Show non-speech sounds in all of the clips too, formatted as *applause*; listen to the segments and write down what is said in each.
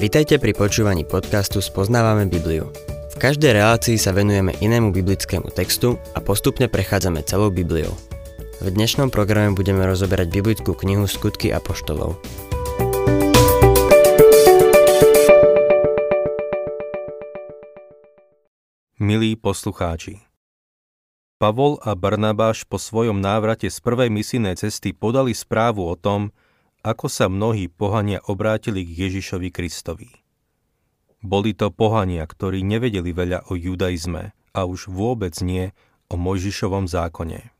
Vitajte pri počúvaní podcastu Spoznávame Bibliu. V každej relácii sa venujeme inému biblickému textu a postupne prechádzame celou Bibliou. V dnešnom programe budeme rozoberať biblickú knihu Skutky apoštolov. Milí poslucháči, Pavol a Barnabáš po svojom návrate z prvej misijnej cesty podali správu o tom, ako sa mnohí pohania obrátili k Ježišovi Kristovi. Boli to pohania, ktorí nevedeli veľa o judaizme a už vôbec nie o Mojžišovom zákone.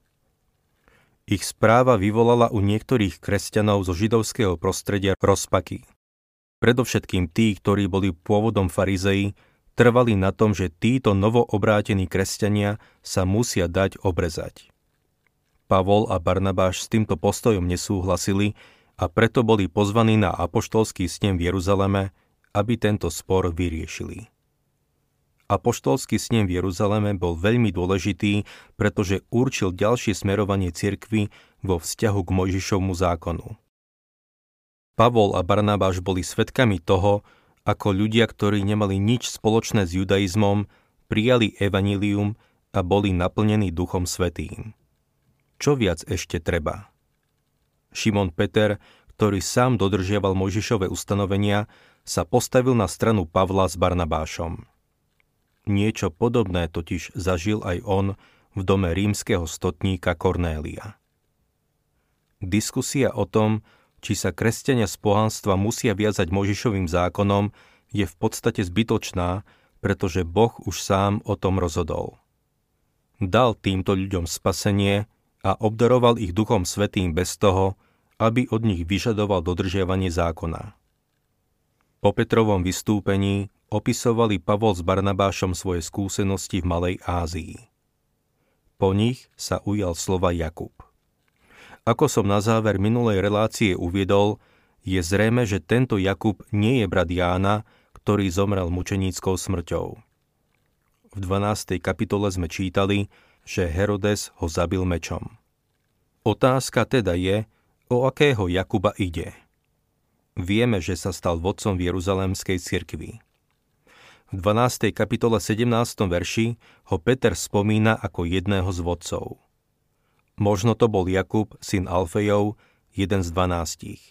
Ich správa vyvolala u niektorých kresťanov zo židovského prostredia rozpaky. Predovšetkým tí, ktorí boli pôvodom farizei, trvali na tom, že títo novoobrátení kresťania sa musia dať obrezať. Pavol a Barnabáš s týmto postojom nesúhlasili a preto boli pozvaní na apoštolský snem v Jeruzaleme, aby tento spor vyriešili. Apoštolský snem v Jeruzaleme bol veľmi dôležitý, pretože určil ďalšie smerovanie cirkvy vo vzťahu k Mojžišovmu zákonu. Pavol a Barnabáš boli svetkami toho, ako ľudia, ktorí nemali nič spoločné s judaizmom, prijali evanílium a boli naplnení Duchom Svetým. Čo viac ešte treba? Šimon Peter, ktorý sám dodržiaval Mojžišové ustanovenia, sa postavil na stranu Pavla s Barnabášom. Niečo podobné totiž zažil aj on v dome rímskeho stotníka Kornélia. Diskusia o tom, či sa kresťania z pohanstva musia viazať Možišovým zákonom, je v podstate zbytočná, pretože Boh už sám o tom rozhodol. Dal týmto ľuďom spasenie a obdaroval ich Duchom Svetým bez toho, aby od nich vyžadoval dodržiavanie zákona. Po Petrovom vystúpení opisovali Pavol s Barnabášom svoje skúsenosti v Malej Ázii. Po nich sa ujal slova Jakub. Ako som na záver minulej relácie uviedol, je zrejme, že tento Jakub nie je brat Jána, ktorý zomrel mučeníckou smrťou. V 12. kapitole sme čítali, že Herodes ho zabil mečom. Otázka teda je, o akého Jakuba ide. Vieme, že sa stal vodcom v Jeruzalemskej cirkvi. V 12. kapitole 17. verši ho Peter spomína ako jedného z vodcov. Možno to bol Jakub, syn Alfejov, jeden z dvanástich.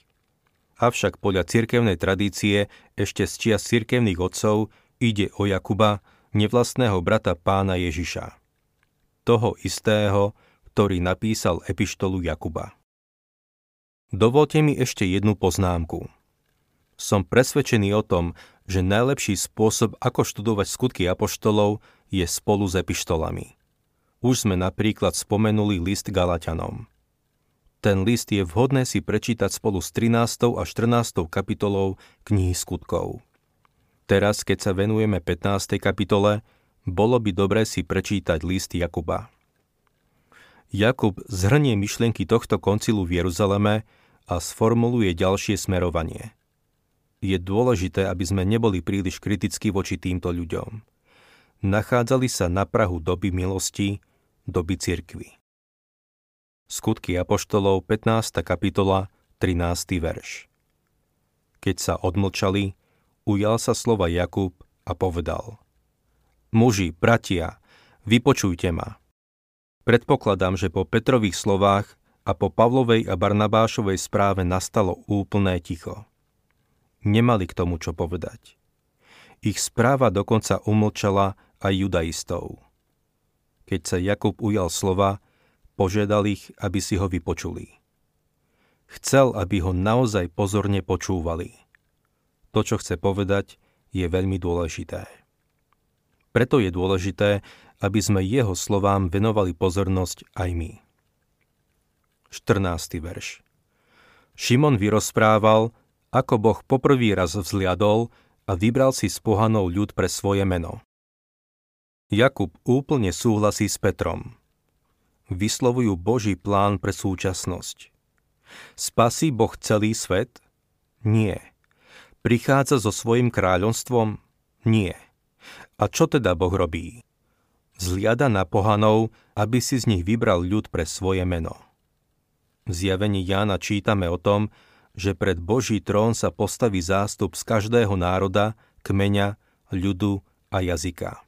Avšak podľa cirkevnej tradície ešte z čias cirkevných otcov ide o Jakuba, nevlastného brata pána Ježiša. Toho istého, ktorý napísal epištolu Jakuba. Dovolte mi ešte jednu poznámku. Som presvedčený o tom, že najlepší spôsob, ako študovať skutky apoštolov, je spolu s epištolami. Už sme napríklad spomenuli list Galatianom. Ten list je vhodné si prečítať spolu s 13. a 14. kapitolou knihy skutkov. Teraz, keď sa venujeme 15. kapitole, bolo by dobré si prečítať list Jakuba. Jakub zhrnie myšlienky tohto koncilu v Jeruzaleme a sformuluje ďalšie smerovanie. Je dôležité, aby sme neboli príliš kritickí voči týmto ľuďom. Nachádzali sa na Prahu doby milosti, doby cirkvy. Skutky Apoštolov 15. kapitola 13. verš Keď sa odmlčali, ujal sa slova Jakub a povedal Muži, bratia, vypočujte ma. Predpokladám, že po Petrových slovách a po Pavlovej a Barnabášovej správe nastalo úplné ticho. Nemali k tomu čo povedať. Ich správa dokonca umlčala aj judaistov. Keď sa Jakub ujal slova, požiadal ich, aby si ho vypočuli. Chcel, aby ho naozaj pozorne počúvali. To, čo chce povedať, je veľmi dôležité. Preto je dôležité, aby sme jeho slovám venovali pozornosť aj my. 14. verš Šimon vyrozprával, ako Boh poprvý raz vzliadol a vybral si z pohanov ľud pre svoje meno. Jakub úplne súhlasí s Petrom. Vyslovujú Boží plán pre súčasnosť. Spasí Boh celý svet? Nie. Prichádza so svojim kráľovstvom? Nie. A čo teda Boh robí? Zliada na pohanov, aby si z nich vybral ľud pre svoje meno. V zjavení Jána čítame o tom, že pred Boží trón sa postaví zástup z každého národa, kmeňa, ľudu a jazyka.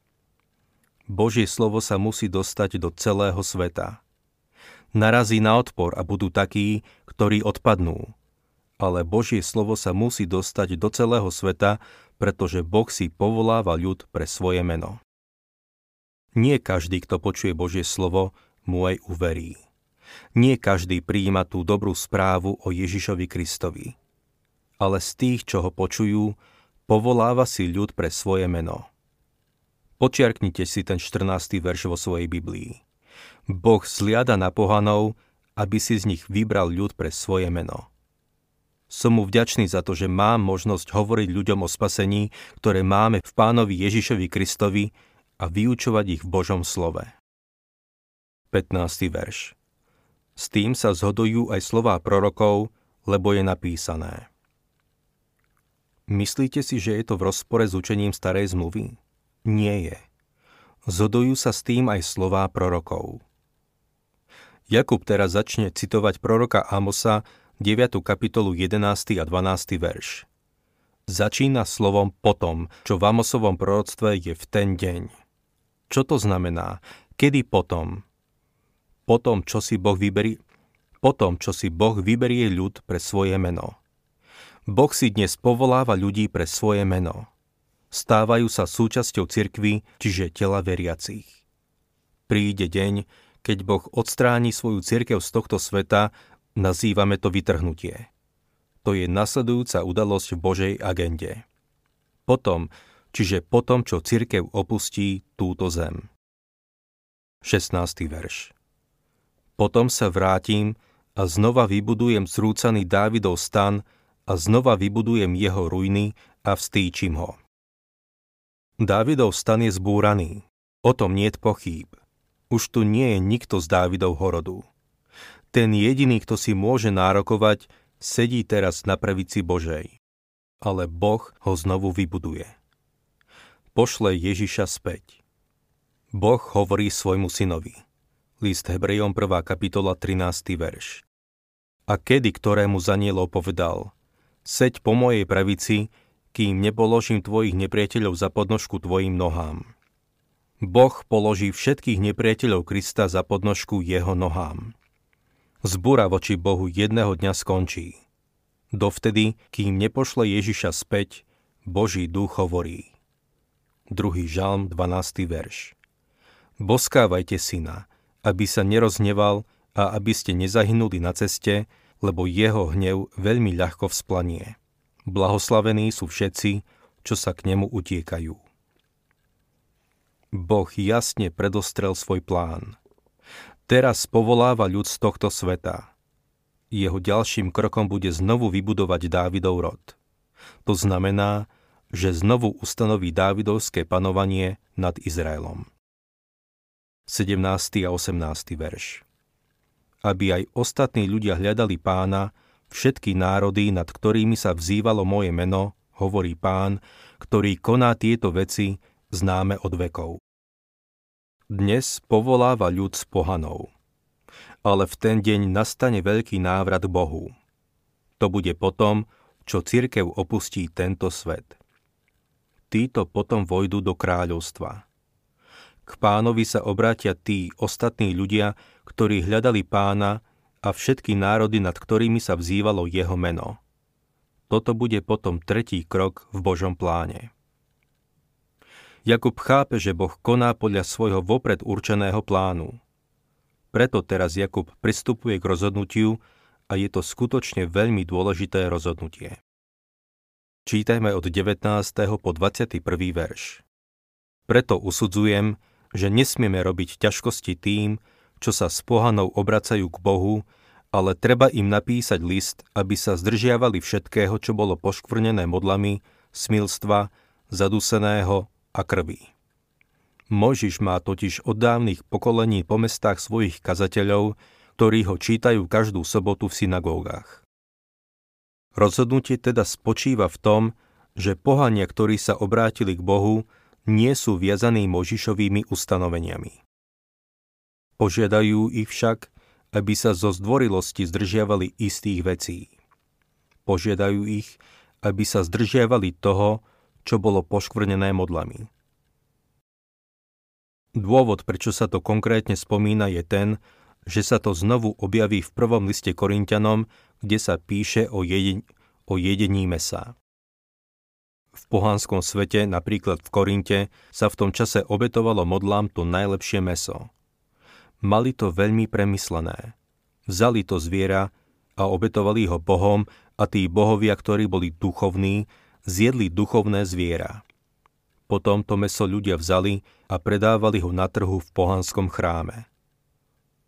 Božie slovo sa musí dostať do celého sveta. Narazí na odpor a budú takí, ktorí odpadnú. Ale Božie slovo sa musí dostať do celého sveta, pretože Boh si povoláva ľud pre svoje meno. Nie každý, kto počuje Božie slovo, mu aj uverí. Nie každý prijíma tú dobrú správu o Ježišovi Kristovi. Ale z tých, čo ho počujú, povoláva si ľud pre svoje meno. Počiarknite si ten 14. verš vo svojej Biblii. Boh zliada na pohanov, aby si z nich vybral ľud pre svoje meno. Som mu vďačný za to, že mám možnosť hovoriť ľuďom o spasení, ktoré máme v pánovi Ježišovi Kristovi a vyučovať ich v Božom slove. 15. verš s tým sa zhodujú aj slová prorokov, lebo je napísané. Myslíte si, že je to v rozpore s učením starej zmluvy? Nie je. Zhodujú sa s tým aj slová prorokov. Jakub teraz začne citovať proroka Amosa 9. kapitolu 11. a 12. verš. Začína slovom potom, čo v Amosovom proroctve je v ten deň. Čo to znamená? Kedy potom? potom, čo si Boh vyberie, potom, čo si Boh vyberie ľud pre svoje meno. Boh si dnes povoláva ľudí pre svoje meno. Stávajú sa súčasťou cirkvy, čiže tela veriacich. Príde deň, keď Boh odstráni svoju cirkev z tohto sveta, nazývame to vytrhnutie. To je nasledujúca udalosť v Božej agende. Potom, čiže potom, čo cirkev opustí túto zem. 16. verš potom sa vrátim a znova vybudujem zrúcaný Dávidov stan a znova vybudujem jeho ruiny a vstýčim ho. Dávidov stan je zbúraný. O tom niet pochýb. Už tu nie je nikto z Dávidov horodu. Ten jediný, kto si môže nárokovať, sedí teraz na pravici Božej. Ale Boh ho znovu vybuduje. Pošle Ježiša späť. Boh hovorí svojmu synovi – List Hebrejom 1. kapitola 13. verš. A kedy ktorému zanielov povedal, seď po mojej pravici, kým nepoložím tvojich nepriateľov za podnožku tvojim nohám. Boh položí všetkých nepriateľov Krista za podnožku jeho nohám. Zbúra voči Bohu jedného dňa skončí. Dovtedy, kým nepošle Ježiša späť, Boží duch hovorí. Druhý žalm, 12. verš. Boskávajte syna, aby sa nerozneval a aby ste nezahynuli na ceste, lebo jeho hnev veľmi ľahko vzplanie. Blahoslavení sú všetci, čo sa k nemu utiekajú. Boh jasne predostrel svoj plán. Teraz povoláva ľud z tohto sveta. Jeho ďalším krokom bude znovu vybudovať Dávidov rod. To znamená, že znovu ustanoví Dávidovské panovanie nad Izraelom. 17. a 18. verš. Aby aj ostatní ľudia hľadali pána, všetky národy, nad ktorými sa vzývalo moje meno, hovorí pán, ktorý koná tieto veci, známe od vekov. Dnes povoláva ľud z pohanov. Ale v ten deň nastane veľký návrat Bohu. To bude potom, čo cirkev opustí tento svet. Títo potom vojdu do kráľovstva. K pánovi sa obrátia tí ostatní ľudia, ktorí hľadali pána a všetky národy, nad ktorými sa vzývalo jeho meno. Toto bude potom tretí krok v Božom pláne. Jakub chápe, že Boh koná podľa svojho vopred určeného plánu. Preto teraz Jakub pristupuje k rozhodnutiu a je to skutočne veľmi dôležité rozhodnutie. Čítajme od 19. po 21. verš. Preto usudzujem, že nesmieme robiť ťažkosti tým, čo sa s pohanou obracajú k Bohu, ale treba im napísať list, aby sa zdržiavali všetkého, čo bolo poškvrnené modlami, smilstva, zaduseného a krvi. Možiš má totiž od dávnych pokolení po mestách svojich kazateľov, ktorí ho čítajú každú sobotu v synagógach. Rozhodnutie teda spočíva v tom, že pohania, ktorí sa obrátili k Bohu, nie sú viazaní Možišovými ustanoveniami. Požiadajú ich však, aby sa zo zdvorilosti zdržiavali istých vecí. požiadajú ich, aby sa zdržiavali toho, čo bolo poškvrnené modlami. Dôvod, prečo sa to konkrétne spomína, je ten, že sa to znovu objaví v prvom liste Korintianom, kde sa píše o, jeden, o jedení mesa. V pohanskom svete, napríklad v Korinte, sa v tom čase obetovalo modlám to najlepšie meso. Mali to veľmi premyslené. Vzali to zviera a obetovali ho bohom a tí bohovia, ktorí boli duchovní, zjedli duchovné zviera. Potom to meso ľudia vzali a predávali ho na trhu v pohanskom chráme.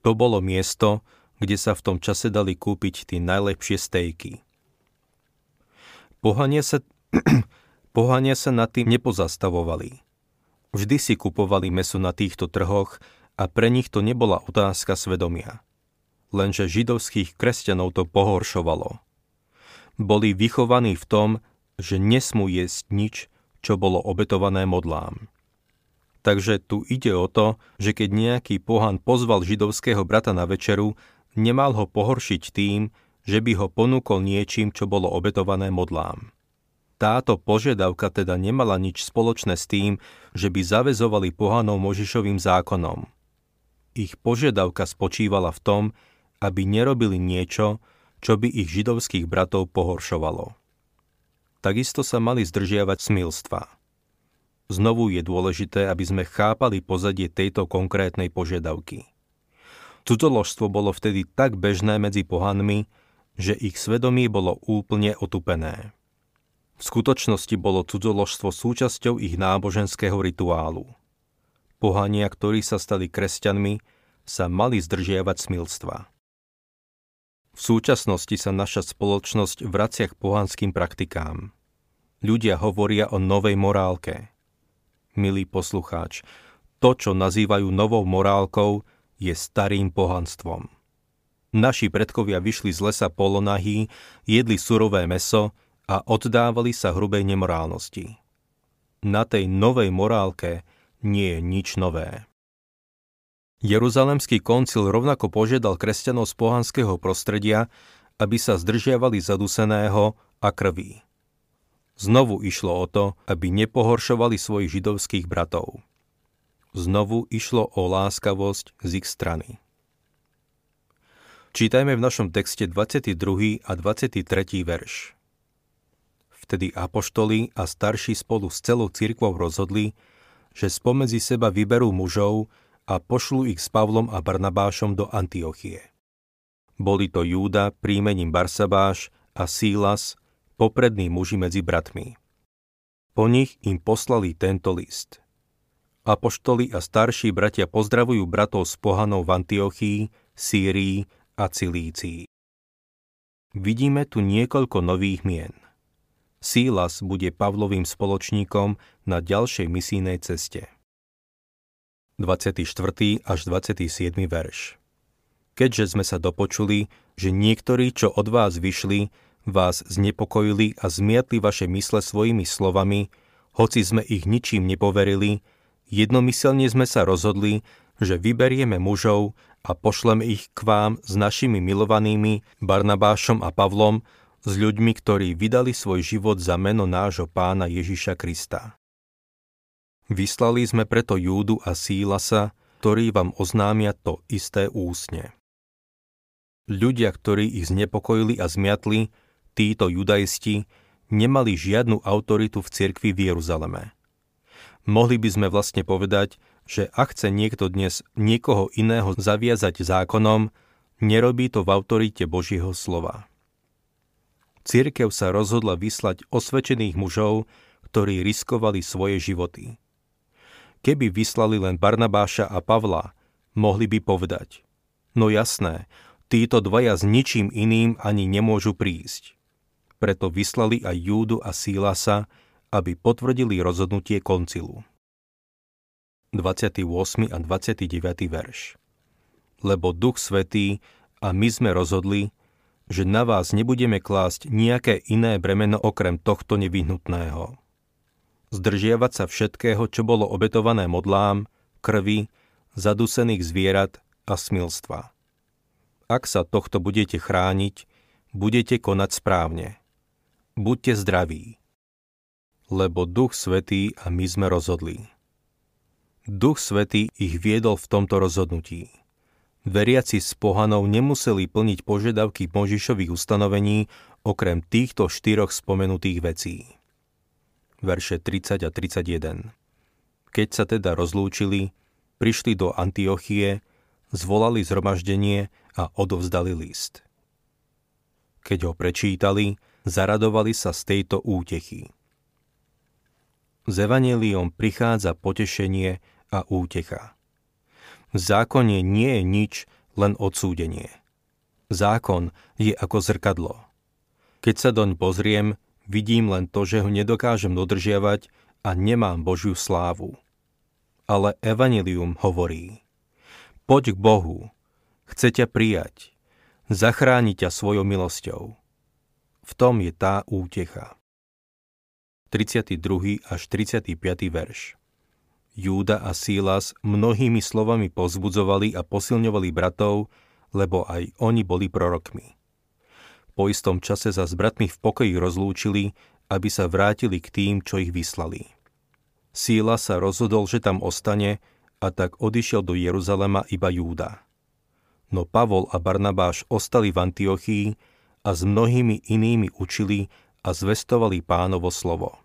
To bolo miesto, kde sa v tom čase dali kúpiť tie najlepšie stejky. Pohania sa, *clears throat* pohania sa nad tým nepozastavovali. Vždy si kupovali meso na týchto trhoch a pre nich to nebola otázka svedomia. Lenže židovských kresťanov to pohoršovalo. Boli vychovaní v tom, že nesmú jesť nič, čo bolo obetované modlám. Takže tu ide o to, že keď nejaký pohan pozval židovského brata na večeru, nemal ho pohoršiť tým, že by ho ponúkol niečím, čo bolo obetované modlám. Táto požiadavka teda nemala nič spoločné s tým, že by zavezovali pohanov Možišovým zákonom. Ich požiadavka spočívala v tom, aby nerobili niečo, čo by ich židovských bratov pohoršovalo takisto sa mali zdržiavať smilstva. Znovu je dôležité, aby sme chápali pozadie tejto konkrétnej požiadavky. Cudzoložstvo bolo vtedy tak bežné medzi pohanmi, že ich svedomie bolo úplne otupené. V skutočnosti bolo cudzoložstvo súčasťou ich náboženského rituálu. Pohania, ktorí sa stali kresťanmi, sa mali zdržiavať smilstva. V súčasnosti sa naša spoločnosť vracia k pohanským praktikám. Ľudia hovoria o novej morálke. Milý poslucháč, to, čo nazývajú novou morálkou, je starým pohanstvom. Naši predkovia vyšli z lesa polonahý, jedli surové meso a oddávali sa hrubej nemorálnosti. Na tej novej morálke nie je nič nové. Jeruzalemský koncil rovnako požiadal kresťanov z pohanského prostredia, aby sa zdržiavali zaduseného a krví. Znovu išlo o to, aby nepohoršovali svojich židovských bratov. Znovu išlo o láskavosť z ich strany. Čítajme v našom texte 22. a 23. verš. Vtedy apoštoli a starší spolu s celou cirkvou rozhodli, že spomedzi seba vyberú mužov, a pošlu ich s Pavlom a Barnabášom do Antiochie. Boli to Júda príjmením Barsabáš a Sílas, poprední muži medzi bratmi. Po nich im poslali tento list. Apoštoli a starší bratia pozdravujú bratov z pohanov v Antiochii, Sýrii a Cilícii. Vidíme tu niekoľko nových mien. Sílas bude Pavlovým spoločníkom na ďalšej misijnej ceste. 24. až 27. verš. Keďže sme sa dopočuli, že niektorí, čo od vás vyšli, vás znepokojili a zmietli vaše mysle svojimi slovami, hoci sme ich ničím nepoverili, jednomyselne sme sa rozhodli, že vyberieme mužov a pošleme ich k vám s našimi milovanými Barnabášom a Pavlom, s ľuďmi, ktorí vydali svoj život za meno nášho pána Ježiša Krista. Vyslali sme preto Júdu a Sílasa, ktorí vám oznámia to isté úsne. Ľudia, ktorí ich znepokojili a zmiatli, títo judaisti, nemali žiadnu autoritu v cirkvi v Jeruzaleme. Mohli by sme vlastne povedať, že ak chce niekto dnes niekoho iného zaviazať zákonom, nerobí to v autorite Božieho slova. Cirkev sa rozhodla vyslať osvedčených mužov, ktorí riskovali svoje životy. Keby vyslali len Barnabáša a Pavla, mohli by povedať, no jasné, títo dvaja s ničím iným ani nemôžu prísť. Preto vyslali aj Júdu a Sílasa, aby potvrdili rozhodnutie koncilu. 28. a 29. verš Lebo Duch Svetý a my sme rozhodli, že na vás nebudeme klásť nejaké iné bremeno okrem tohto nevyhnutného zdržiavať sa všetkého, čo bolo obetované modlám, krvi, zadusených zvierat a smilstva. Ak sa tohto budete chrániť, budete konať správne. buďte zdraví, lebo Duch Svetý a my sme rozhodli. Duch Svetý ich viedol v tomto rozhodnutí. Veriaci z pohanov nemuseli plniť požiadavky Možišových ustanovení okrem týchto štyroch spomenutých vecí. Verše 30 a 31 Keď sa teda rozlúčili, prišli do Antiochie, zvolali zhromaždenie a odovzdali list. Keď ho prečítali, zaradovali sa z tejto útechy. Z Evangeliom prichádza potešenie a útecha. V zákone nie je nič, len odsúdenie. Zákon je ako zrkadlo. Keď sa doň pozriem, vidím len to, že ho nedokážem dodržiavať a nemám Božiu slávu. Ale Evangelium hovorí, poď k Bohu, chce ťa prijať, zachráni ťa svojou milosťou. V tom je tá útecha. 32. až 35. verš Júda a Sílas mnohými slovami pozbudzovali a posilňovali bratov, lebo aj oni boli prorokmi. Po istom čase sa s bratmi v pokoji rozlúčili, aby sa vrátili k tým, čo ich vyslali. Síla sa rozhodol, že tam ostane a tak odišiel do Jeruzalema iba Júda. No Pavol a Barnabáš ostali v Antiochii a s mnohými inými učili a zvestovali pánovo slovo.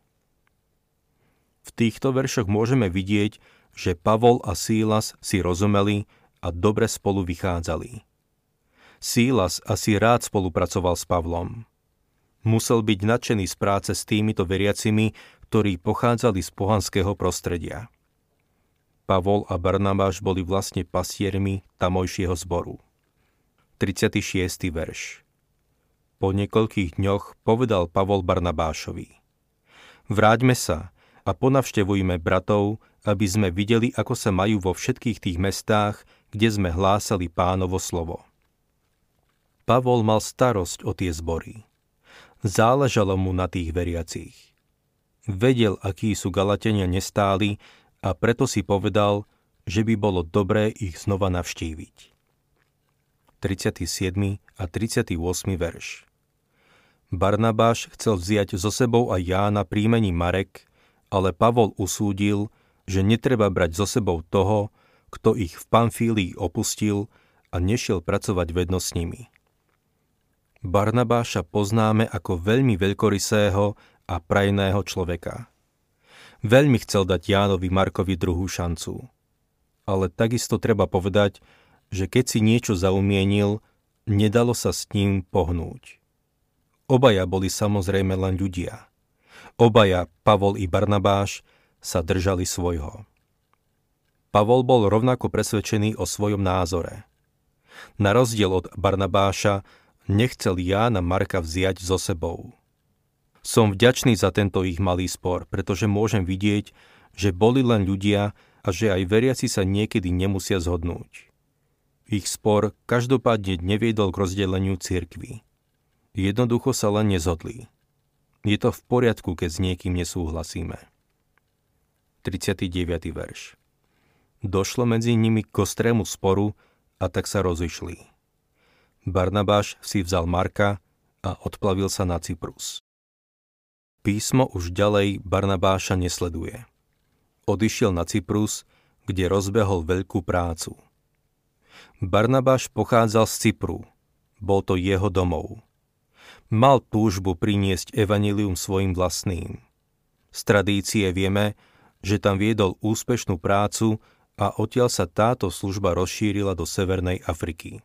V týchto veršoch môžeme vidieť, že Pavol a Sílas si rozumeli a dobre spolu vychádzali. Sílas asi rád spolupracoval s Pavlom. Musel byť nadšený z práce s týmito veriacimi, ktorí pochádzali z pohanského prostredia. Pavol a Barnabáš boli vlastne pasiermi tamojšieho zboru. 36. verš Po niekoľkých dňoch povedal Pavol Barnabášovi Vráťme sa, a ponavštevujme bratov, aby sme videli, ako sa majú vo všetkých tých mestách, kde sme hlásali pánovo slovo. Pavol mal starosť o tie zbory. Záležalo mu na tých veriacich. Vedel, akí sú Galatenia nestáli a preto si povedal, že by bolo dobré ich znova navštíviť. 37. a 38. verš Barnabáš chcel vziať so sebou aj Jána príjmení Marek, ale Pavol usúdil, že netreba brať so sebou toho, kto ich v Pamfílii opustil a nešiel pracovať vedno s nimi. Barnabáša poznáme ako veľmi veľkorysého a prajného človeka. Veľmi chcel dať Jánovi Markovi druhú šancu. Ale takisto treba povedať, že keď si niečo zaumienil, nedalo sa s ním pohnúť. Obaja boli samozrejme len ľudia – Obaja, Pavol i Barnabáš, sa držali svojho. Pavol bol rovnako presvedčený o svojom názore. Na rozdiel od Barnabáša nechcel Jána Marka vziať so sebou. Som vďačný za tento ich malý spor, pretože môžem vidieť, že boli len ľudia a že aj veriaci sa niekedy nemusia zhodnúť. Ich spor každopádne neviedol k rozdeleniu cirkvy. Jednoducho sa len nezhodli. Je to v poriadku, keď s niekým nesúhlasíme. 39. verš Došlo medzi nimi k ostrému sporu a tak sa rozišli. Barnabáš si vzal Marka a odplavil sa na Cyprus. Písmo už ďalej Barnabáša nesleduje. Odišiel na Cyprus, kde rozbehol veľkú prácu. Barnabáš pochádzal z Cypru. Bol to jeho domov mal túžbu priniesť evanilium svojim vlastným. Z tradície vieme, že tam viedol úspešnú prácu a odtiaľ sa táto služba rozšírila do Severnej Afriky.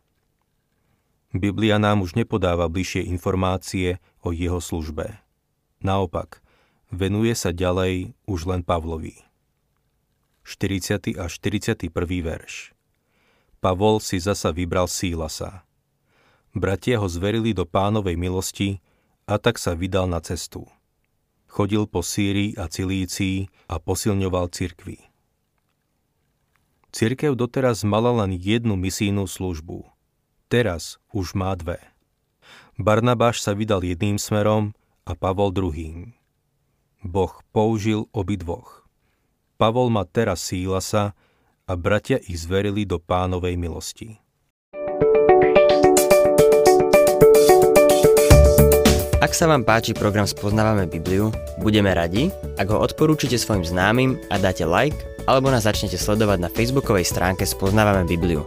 Biblia nám už nepodáva bližšie informácie o jeho službe. Naopak, venuje sa ďalej už len Pavlovi. 40. a 41. verš Pavol si zasa vybral Sílasa. Bratia ho zverili do pánovej milosti a tak sa vydal na cestu. Chodil po Sýrii a Cilícii a posilňoval cirkvy. Cirkev doteraz mala len jednu misijnú službu. Teraz už má dve. Barnabáš sa vydal jedným smerom a Pavol druhým. Boh použil obidvoch. Pavol má teraz Sílasa a bratia ich zverili do pánovej milosti. Ak sa vám páči program Spoznávame Bibliu, budeme radi, ak ho odporúčite svojim známym a dáte like, alebo nás začnete sledovať na facebookovej stránke Spoznávame Bibliu.